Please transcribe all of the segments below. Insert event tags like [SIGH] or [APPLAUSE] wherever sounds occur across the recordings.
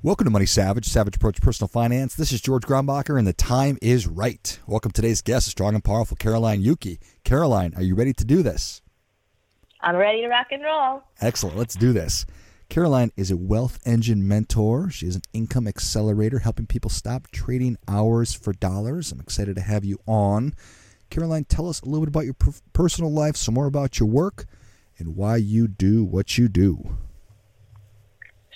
Welcome to Money Savage, Savage Approach Personal Finance. This is George Grombacher, and the time is right. Welcome today's guest, strong and powerful Caroline Yuki. Caroline, are you ready to do this? I'm ready to rock and roll. Excellent. Let's do this. Caroline is a wealth engine mentor. She is an income accelerator helping people stop trading hours for dollars. I'm excited to have you on. Caroline, tell us a little bit about your personal life, some more about your work, and why you do what you do.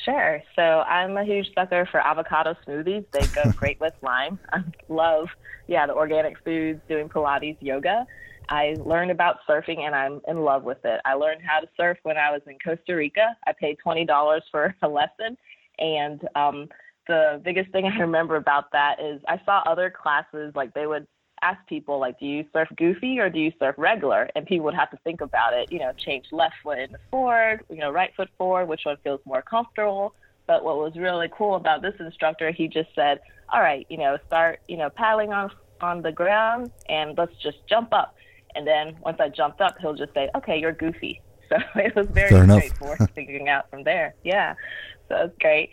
Sure. So I'm a huge sucker for avocado smoothies. They go [LAUGHS] great with lime. I love, yeah, the organic foods, doing Pilates, yoga. I learned about surfing and I'm in love with it. I learned how to surf when I was in Costa Rica. I paid $20 for a lesson. And um, the biggest thing [LAUGHS] I remember about that is I saw other classes, like they would ask people like, do you surf goofy or do you surf regular? And people would have to think about it, you know, change left foot into forward, you know, right foot forward, which one feels more comfortable. But what was really cool about this instructor, he just said, all right, you know, start, you know, paddling on on the ground and let's just jump up. And then once I jumped up, he'll just say, okay, you're goofy. [LAUGHS] So it was very Fair straightforward figuring out from there. Yeah. So it's great.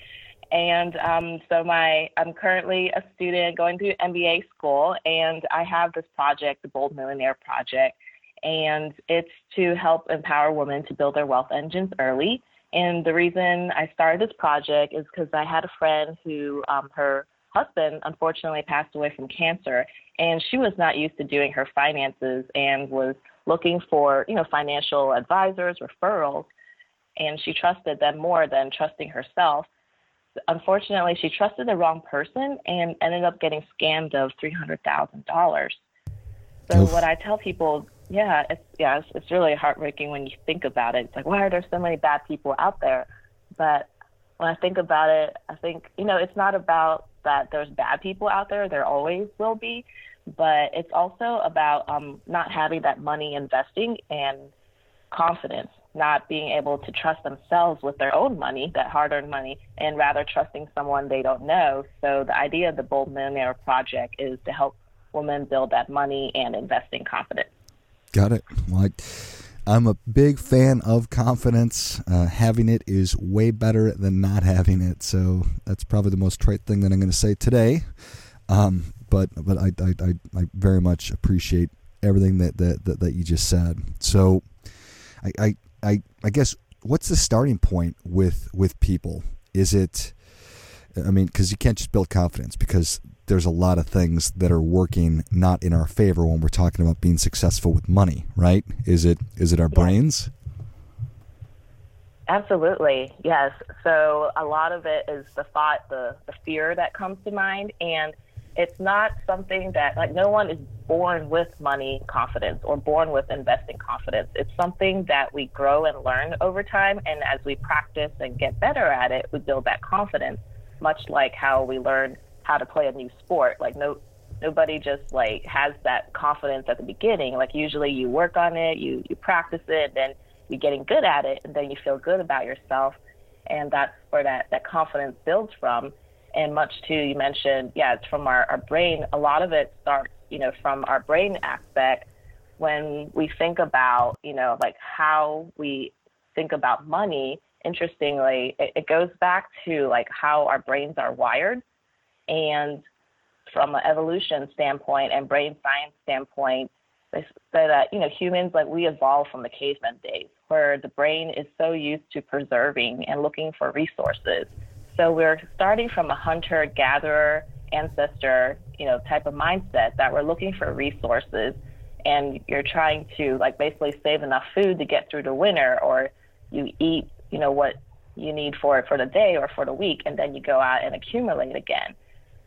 And um, so my I'm currently a student going through MBA school, and I have this project, the Bold Millionaire Project, and it's to help empower women to build their wealth engines early. And the reason I started this project is because I had a friend who um, her husband unfortunately passed away from cancer, and she was not used to doing her finances and was looking for you know financial advisors, referrals, and she trusted them more than trusting herself unfortunately, she trusted the wrong person and ended up getting scammed of three hundred thousand dollars. So Oof. what I tell people, yeah, it's yeah, it's, it's really heartbreaking when you think about it. It's like, why are there so many bad people out there? But when I think about it, I think you know, it's not about that there's bad people out there. There always will be, but it's also about um, not having that money investing and confidence not being able to trust themselves with their own money, that hard earned money, and rather trusting someone they don't know. So, the idea of the Bold Millionaire Project is to help women build that money and investing confidence. Got it. Like, I'm a big fan of confidence. Uh, having it is way better than not having it. So, that's probably the most trite thing that I'm going to say today. Um, but but I, I, I, I very much appreciate everything that, that, that, that you just said. So, I, I, I I guess what's the starting point with with people? Is it I mean, because you can't just build confidence because there's a lot of things that are working not in our favor when we're talking about being successful with money, right? Is it is it our yeah. brains? Absolutely, yes. So a lot of it is the thought, the the fear that comes to mind, and it's not something that like no one is born with money confidence or born with investing confidence. It's something that we grow and learn over time and as we practice and get better at it, we build that confidence, much like how we learn how to play a new sport. Like no nobody just like has that confidence at the beginning. Like usually you work on it, you you practice it, then you're getting good at it and then you feel good about yourself and that's where that, that confidence builds from and much too you mentioned yeah it's from our, our brain. A lot of it starts you know from our brain aspect. When we think about you know like how we think about money interestingly it, it goes back to like how our brains are wired. And from an evolution standpoint and brain science standpoint they say that uh, you know humans like we evolved from the caveman days where the brain is so used to preserving and looking for resources so we're starting from a hunter gatherer ancestor, you know, type of mindset that we're looking for resources and you're trying to like basically save enough food to get through the winter, or you eat, you know, what you need for for the day or for the week, and then you go out and accumulate again.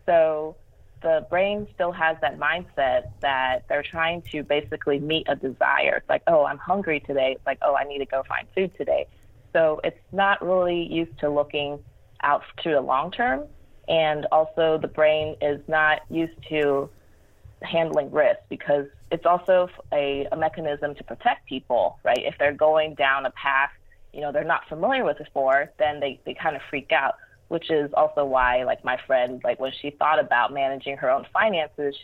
So the brain still has that mindset that they're trying to basically meet a desire. It's like, oh, I'm hungry today. It's like, oh, I need to go find food today. So it's not really used to looking out to the long term. And also, the brain is not used to handling risk because it's also a, a mechanism to protect people, right? If they're going down a path, you know, they're not familiar with before, then they, they kind of freak out, which is also why, like, my friend, like, when she thought about managing her own finances,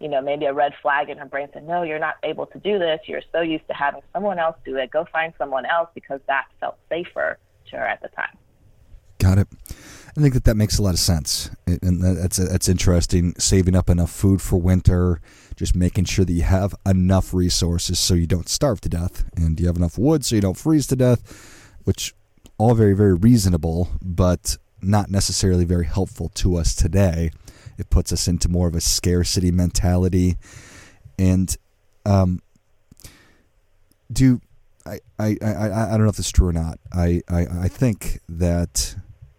you know, maybe a red flag in her brain said, no, you're not able to do this. You're so used to having someone else do it. Go find someone else because that felt safer to her at the time. Got it. I think that that makes a lot of sense, and that's that's interesting. Saving up enough food for winter, just making sure that you have enough resources so you don't starve to death, and you have enough wood so you don't freeze to death, which all very very reasonable, but not necessarily very helpful to us today. It puts us into more of a scarcity mentality, and um, do I, I, I, I don't know if is true or not. I, I, I think that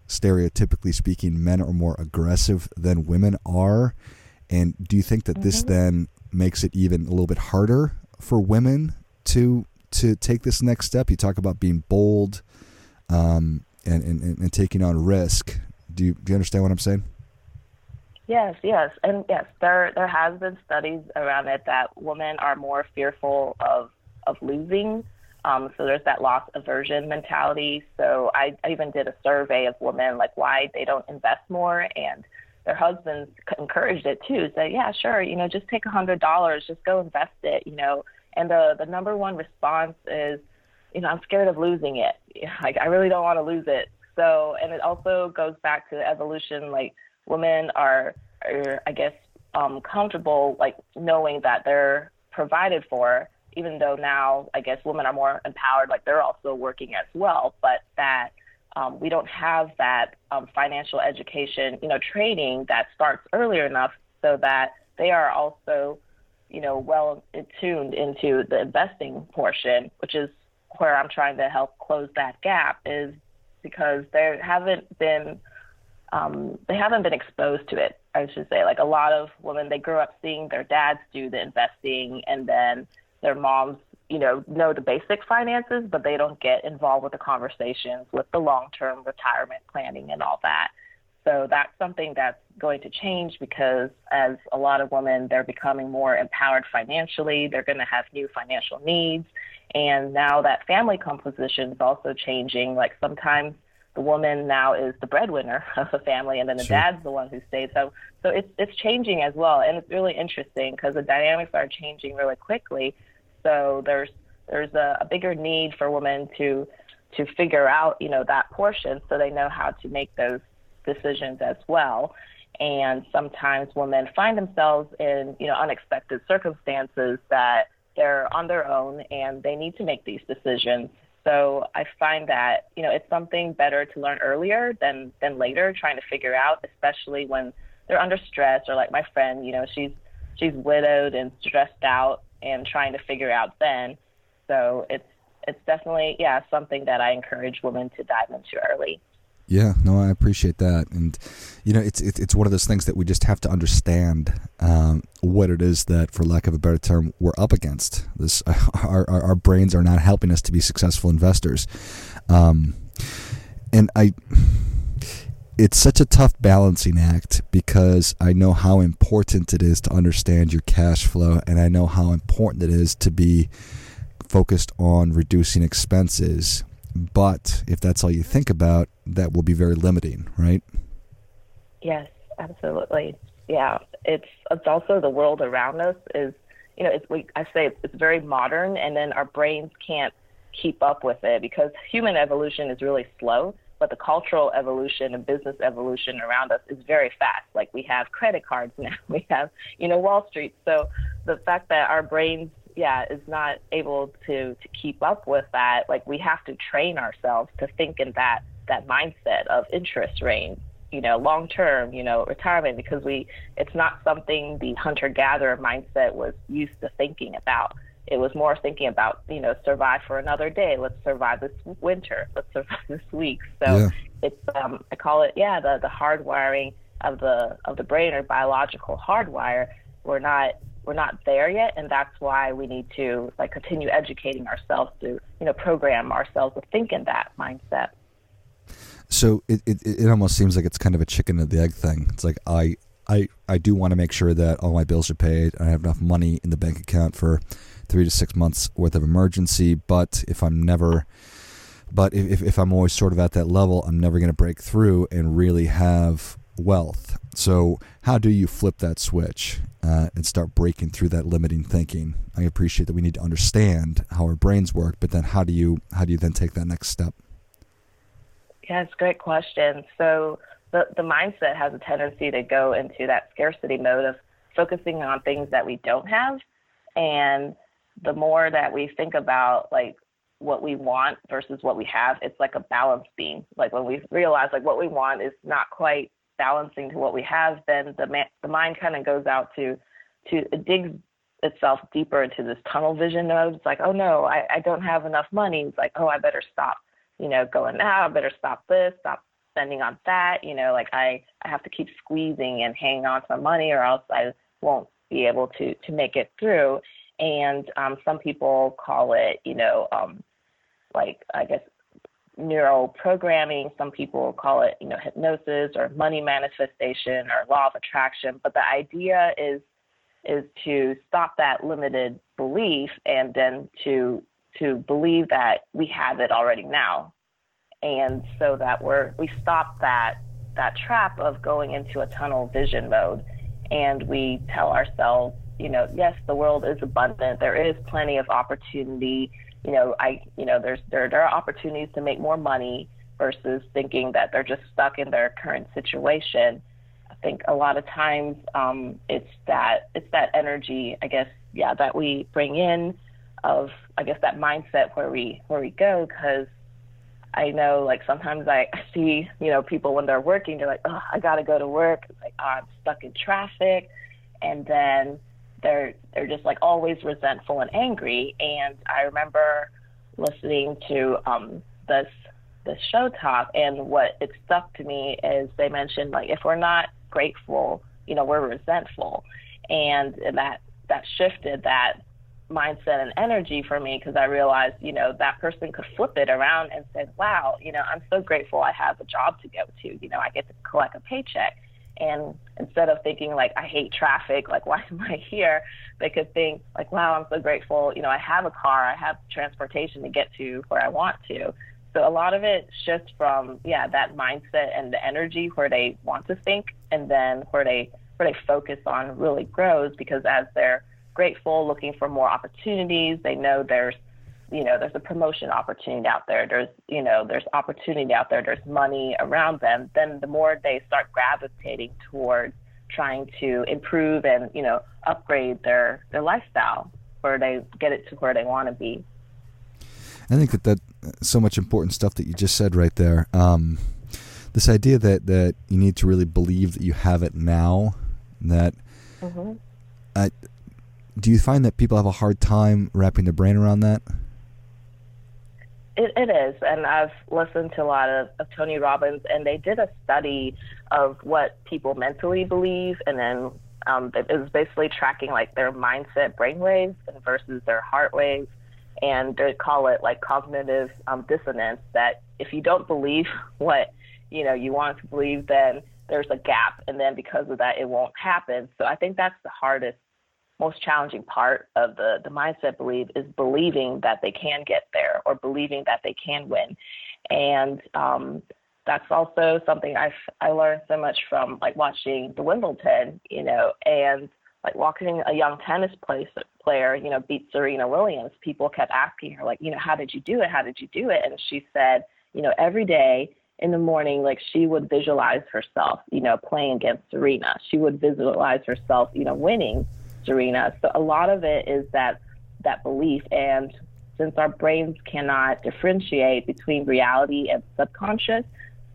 stereotypically speaking, men are more aggressive than women are. And do you think that mm-hmm. this then makes it even a little bit harder for women to to take this next step? You talk about being bold um, and, and, and taking on risk. Do you, do you understand what I'm saying? Yes, yes, and yes, there there has been studies around it that women are more fearful of of losing um, so there's that loss aversion mentality. So I, I even did a survey of women, like why they don't invest more, and their husbands encouraged it too. Say, yeah, sure, you know, just take a hundred dollars, just go invest it, you know. And the the number one response is, you know, I'm scared of losing it. [LAUGHS] Like I really don't want to lose it. So, and it also goes back to the evolution. Like women are, are I guess, um, comfortable like knowing that they're provided for even though now I guess women are more empowered, like they're also working as well, but that um, we don't have that um, financial education, you know, training that starts earlier enough so that they are also, you know, well tuned into the investing portion, which is where I'm trying to help close that gap is because they haven't been um, they haven't been exposed to it. I should say, like a lot of women, they grew up seeing their dads do the investing, and then their moms, you know, know the basic finances, but they don't get involved with the conversations with the long term retirement planning and all that. So that's something that's going to change because as a lot of women, they're becoming more empowered financially. They're going to have new financial needs. And now that family composition is also changing. Like sometimes the woman now is the breadwinner [LAUGHS] of the family, and then the sure. dad's the one who stays. So, so it's it's changing as well, and it's really interesting because the dynamics are changing really quickly. So there's there's a, a bigger need for women to to figure out you know that portion so they know how to make those decisions as well. And sometimes women find themselves in you know unexpected circumstances that they're on their own and they need to make these decisions. So I find that you know it's something better to learn earlier than than later, trying to figure out, especially when they're under stress or like my friend, you know, she's she's widowed and stressed out and trying to figure out then. So it's it's definitely yeah something that I encourage women to dive into early. Yeah, no, I appreciate that, and you know, it's it's, one of those things that we just have to understand um, what it is that, for lack of a better term, we're up against. This [LAUGHS] our, our, our brains are not helping us to be successful investors, um, and I it's such a tough balancing act because I know how important it is to understand your cash flow and I know how important it is to be focused on reducing expenses. But if that's all you think about, that will be very limiting, right? Yes, absolutely. Yeah, it's it's also the world around us is you know it's we I say it's, it's very modern and then our brains can't keep up with it because human evolution is really slow but the cultural evolution and business evolution around us is very fast. Like we have credit cards [LAUGHS] now, we have, you know, Wall Street. So the fact that our brains, yeah, is not able to to keep up with that, like we have to train ourselves to think in that that mindset of interest range, you know, long term, you know, retirement because we it's not something the hunter gatherer mindset was used to thinking about. It was more thinking about, you know, survive for another day. Let's survive this winter. Let's survive [LAUGHS] this week. So yeah. it's um, I call it yeah the the hardwiring of the of the brain or biological hardwire. We're not we're not there yet, and that's why we need to like continue educating ourselves to you know program ourselves to think in that mindset. So it, it, it almost seems like it's kind of a chicken and the egg thing. It's like I I I do want to make sure that all my bills are paid. And I have enough money in the bank account for three to six months worth of emergency. But if I'm never, but if if I'm always sort of at that level, I'm never going to break through and really have wealth. So how do you flip that switch uh, and start breaking through that limiting thinking? I appreciate that we need to understand how our brains work, but then how do you how do you then take that next step? Yeah, it's a great question. So the, the mindset has a tendency to go into that scarcity mode of focusing on things that we don't have. And the more that we think about like what we want versus what we have, it's like a balance beam. Like when we realize like what we want is not quite balancing to what we have, then the ma- the mind kind of goes out to to it digs itself deeper into this tunnel vision mode. It's like, oh no, I, I don't have enough money. It's like, oh, I better stop you know, going, ah, I better stop this, stop spending on that. You know, like I, I have to keep squeezing and hanging on to my money or else I won't be able to, to make it through. And um, some people call it, you know, um, like, I guess, neural programming. Some people call it, you know, hypnosis or money manifestation or law of attraction. But the idea is is to stop that limited belief and then to to believe that we have it already now. And so that we're we stop that that trap of going into a tunnel vision mode and we tell ourselves, you know, yes, the world is abundant. There is plenty of opportunity. You know, I you know, there's there, there are opportunities to make more money versus thinking that they're just stuck in their current situation. I think a lot of times um, it's that it's that energy, I guess, yeah, that we bring in of I guess that mindset where we where we go because I know like sometimes I see you know people when they're working they're like oh I gotta go to work it's like oh, I'm stuck in traffic and then they're they're just like always resentful and angry and I remember listening to um this this show talk and what it stuck to me is they mentioned like if we're not grateful you know we're resentful and that that shifted that mindset and energy for me because I realized, you know, that person could flip it around and said, wow, you know, I'm so grateful I have a job to go to. You know, I get to collect a paycheck. And instead of thinking like, I hate traffic, like, [LAUGHS] why am I here? They could think like, wow, I'm so grateful. You know, I have a car, I have transportation to get to where I want to. So a lot of it shifts from, yeah, that mindset and the energy where they want to think and then where they, where they focus on really grows because as they're grateful, looking for more opportunities. They know there's, you know, there's a promotion opportunity out there. There's, you know, there's opportunity out there. There's money around them. Then the more they start gravitating towards trying to improve and, you know, upgrade their their lifestyle, where they get it to where they want to be. I think that that so much important stuff that you just said right there. Um, this idea that that you need to really believe that you have it now. That mm-hmm. I do you find that people have a hard time wrapping their brain around that? It, it is, and I've listened to a lot of, of Tony Robbins, and they did a study of what people mentally believe, and then um, it was basically tracking like their mindset brainwaves versus their heart waves, and they call it like cognitive um, dissonance. That if you don't believe [LAUGHS] what you know you want to believe, then there's a gap, and then because of that, it won't happen. So I think that's the hardest most challenging part of the, the mindset belief is believing that they can get there or believing that they can win. And um, that's also something I've I learned so much from like watching the Wimbledon, you know, and like watching a young tennis play, player, you know, beat Serena Williams. People kept asking her like, you know, how did you do it? How did you do it? And she said, you know, every day in the morning, like she would visualize herself, you know, playing against Serena. She would visualize herself, you know, winning Serena. So a lot of it is that that belief and since our brains cannot differentiate between reality and subconscious,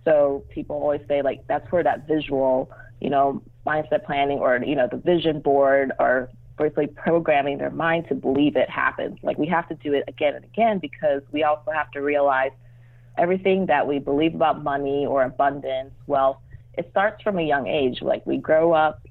So people always say like that's where that visual, you know, mindset planning or you know the vision board or basically programming their mind to believe it happens. Like we have to do it again and again because we also have to realize everything that we believe about money or abundance, wealth, it starts from a young age. Like we grow up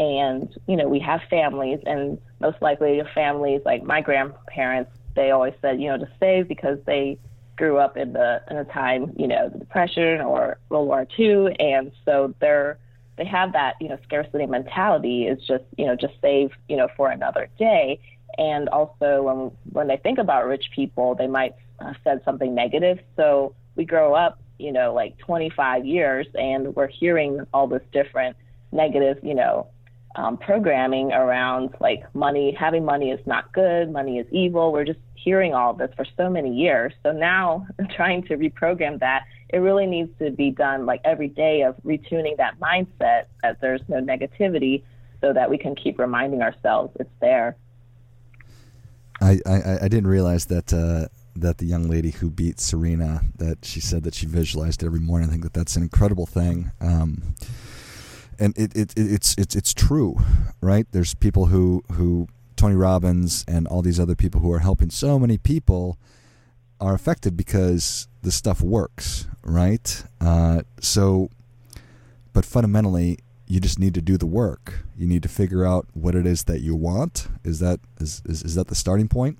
and, you know, we have families and most likely your families like my grandparents, they always said, you know, to save because they grew up in the in a time, you know, the depression or World War II and so they're they have that, you know, scarcity mentality is just, you know, just save, you know, for another day. And also when when they think about rich people, they might uh, said something negative. So we grow up, you know, like 25 years, and we're hearing all this different negative, you know, um, programming around like money, having money is not good, money is evil. We're just hearing all this for so many years. So now [LAUGHS] trying to reprogram that, it really needs to be done like every day of retuning that mindset that there's no negativity so that we can keep reminding ourselves it's there. I, I, I didn't realize that uh, that the young lady who beat Serena that she said that she visualized every morning. I think that that's an incredible thing. Um, and it, it, it, it's it's it's true, right? There's people who who Tony Robbins and all these other people who are helping so many people are affected because the stuff works, right? Uh, so, but fundamentally, you just need to do the work. You need to figure out what it is that you want. Is that is is, is that the starting point?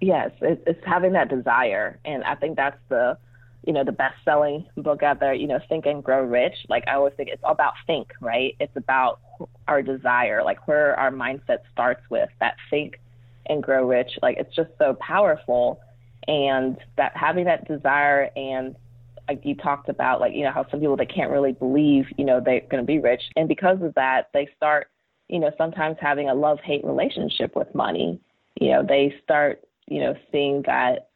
Yes, it's having that desire, and I think that's the you know the best selling book out there. You know, Think and Grow Rich. Like I always think it's all about think, right? It's about our desire, like where our mindset starts with that think and grow rich. Like it's just so powerful, and that having that desire and like you talked about, like you know how some people they can't really believe you know they're going to be rich, and because of that they start you know sometimes having a love hate relationship with money. You know they start you know, seeing that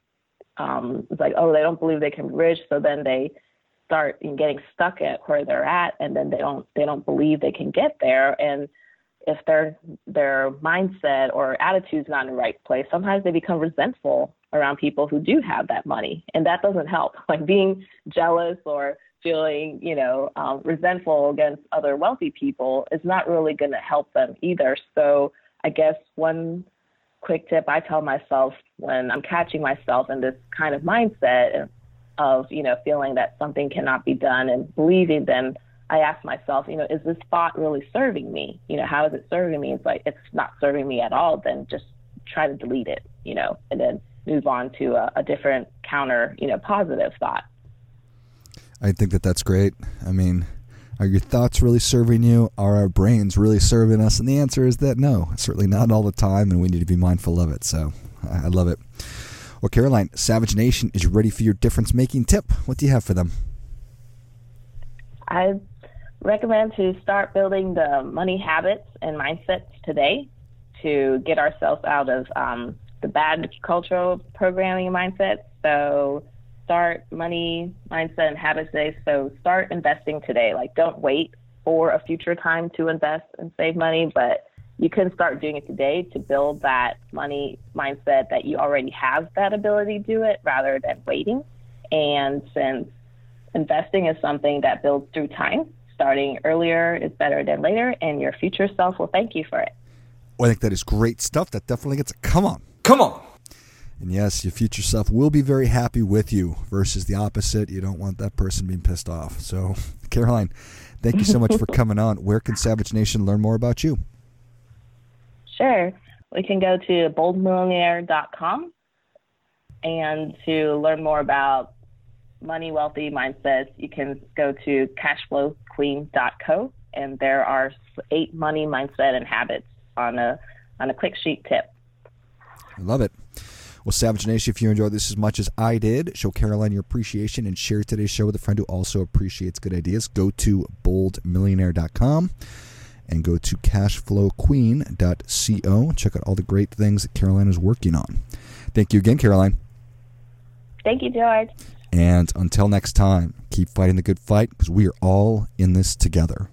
um, it's like, oh, they don't believe they can be rich, so then they start getting stuck at where they're at, and then they don't they don't believe they can get there, and if their their mindset or attitude's not in the right place, sometimes they become resentful around people who do have that money, and that doesn't help. [LAUGHS] Like being jealous or feeling, you know, um, resentful against other wealthy people is not really going to help them either. So I guess one quick tip I tell myself when I'm catching myself in this kind of mindset of, you know, feeling that something cannot be done and believing, then I ask myself, you know, is this thought really serving me? You know, how is it serving me? It's like it's not serving me at all, then just try to delete it, you know, and then move on to a, a different counter, you know, positive thought. I think that that's great. I mean, are your thoughts really serving you? Are our brains really serving us? And the answer is that no, certainly not all the time, and we need to be mindful of it. So I love it. Well, Caroline, Savage Nation is ready for your difference making tip. What do you have for them? I recommend to start building the money habits and mindsets today to get ourselves out of um, the bad cultural programming mindset. So start money mindset and habits today. So start investing today. Like don't wait for a future time to invest and save money, but you can start doing it today to build that money mindset that you already have that ability to do it rather than waiting. And since investing is something that builds through time, starting earlier is better than later, and your future self will thank you for it. Well, I think that is great stuff. That definitely gets a come on. Come on. And yes, your future self will be very happy with you versus the opposite. You don't want that person being pissed off. So, [LAUGHS] Caroline, thank you so much for [LAUGHS] coming on. Where can Savage Nation learn more about you? Sure. We can go to boldmillionaire.com and to learn more about money wealthy mindsets, you can go to cashflowqueen.co and there are eight money mindset and habits on a on a quick sheet tip. I love it. Well, Savage Nation, if you enjoyed this as much as I did, show Caroline your appreciation and share today's show with a friend who also appreciates good ideas. Go to boldmillionaire.com and go to cashflowqueen.co. Check out all the great things that Caroline is working on. Thank you again, Caroline. Thank you, George. And until next time, keep fighting the good fight because we are all in this together.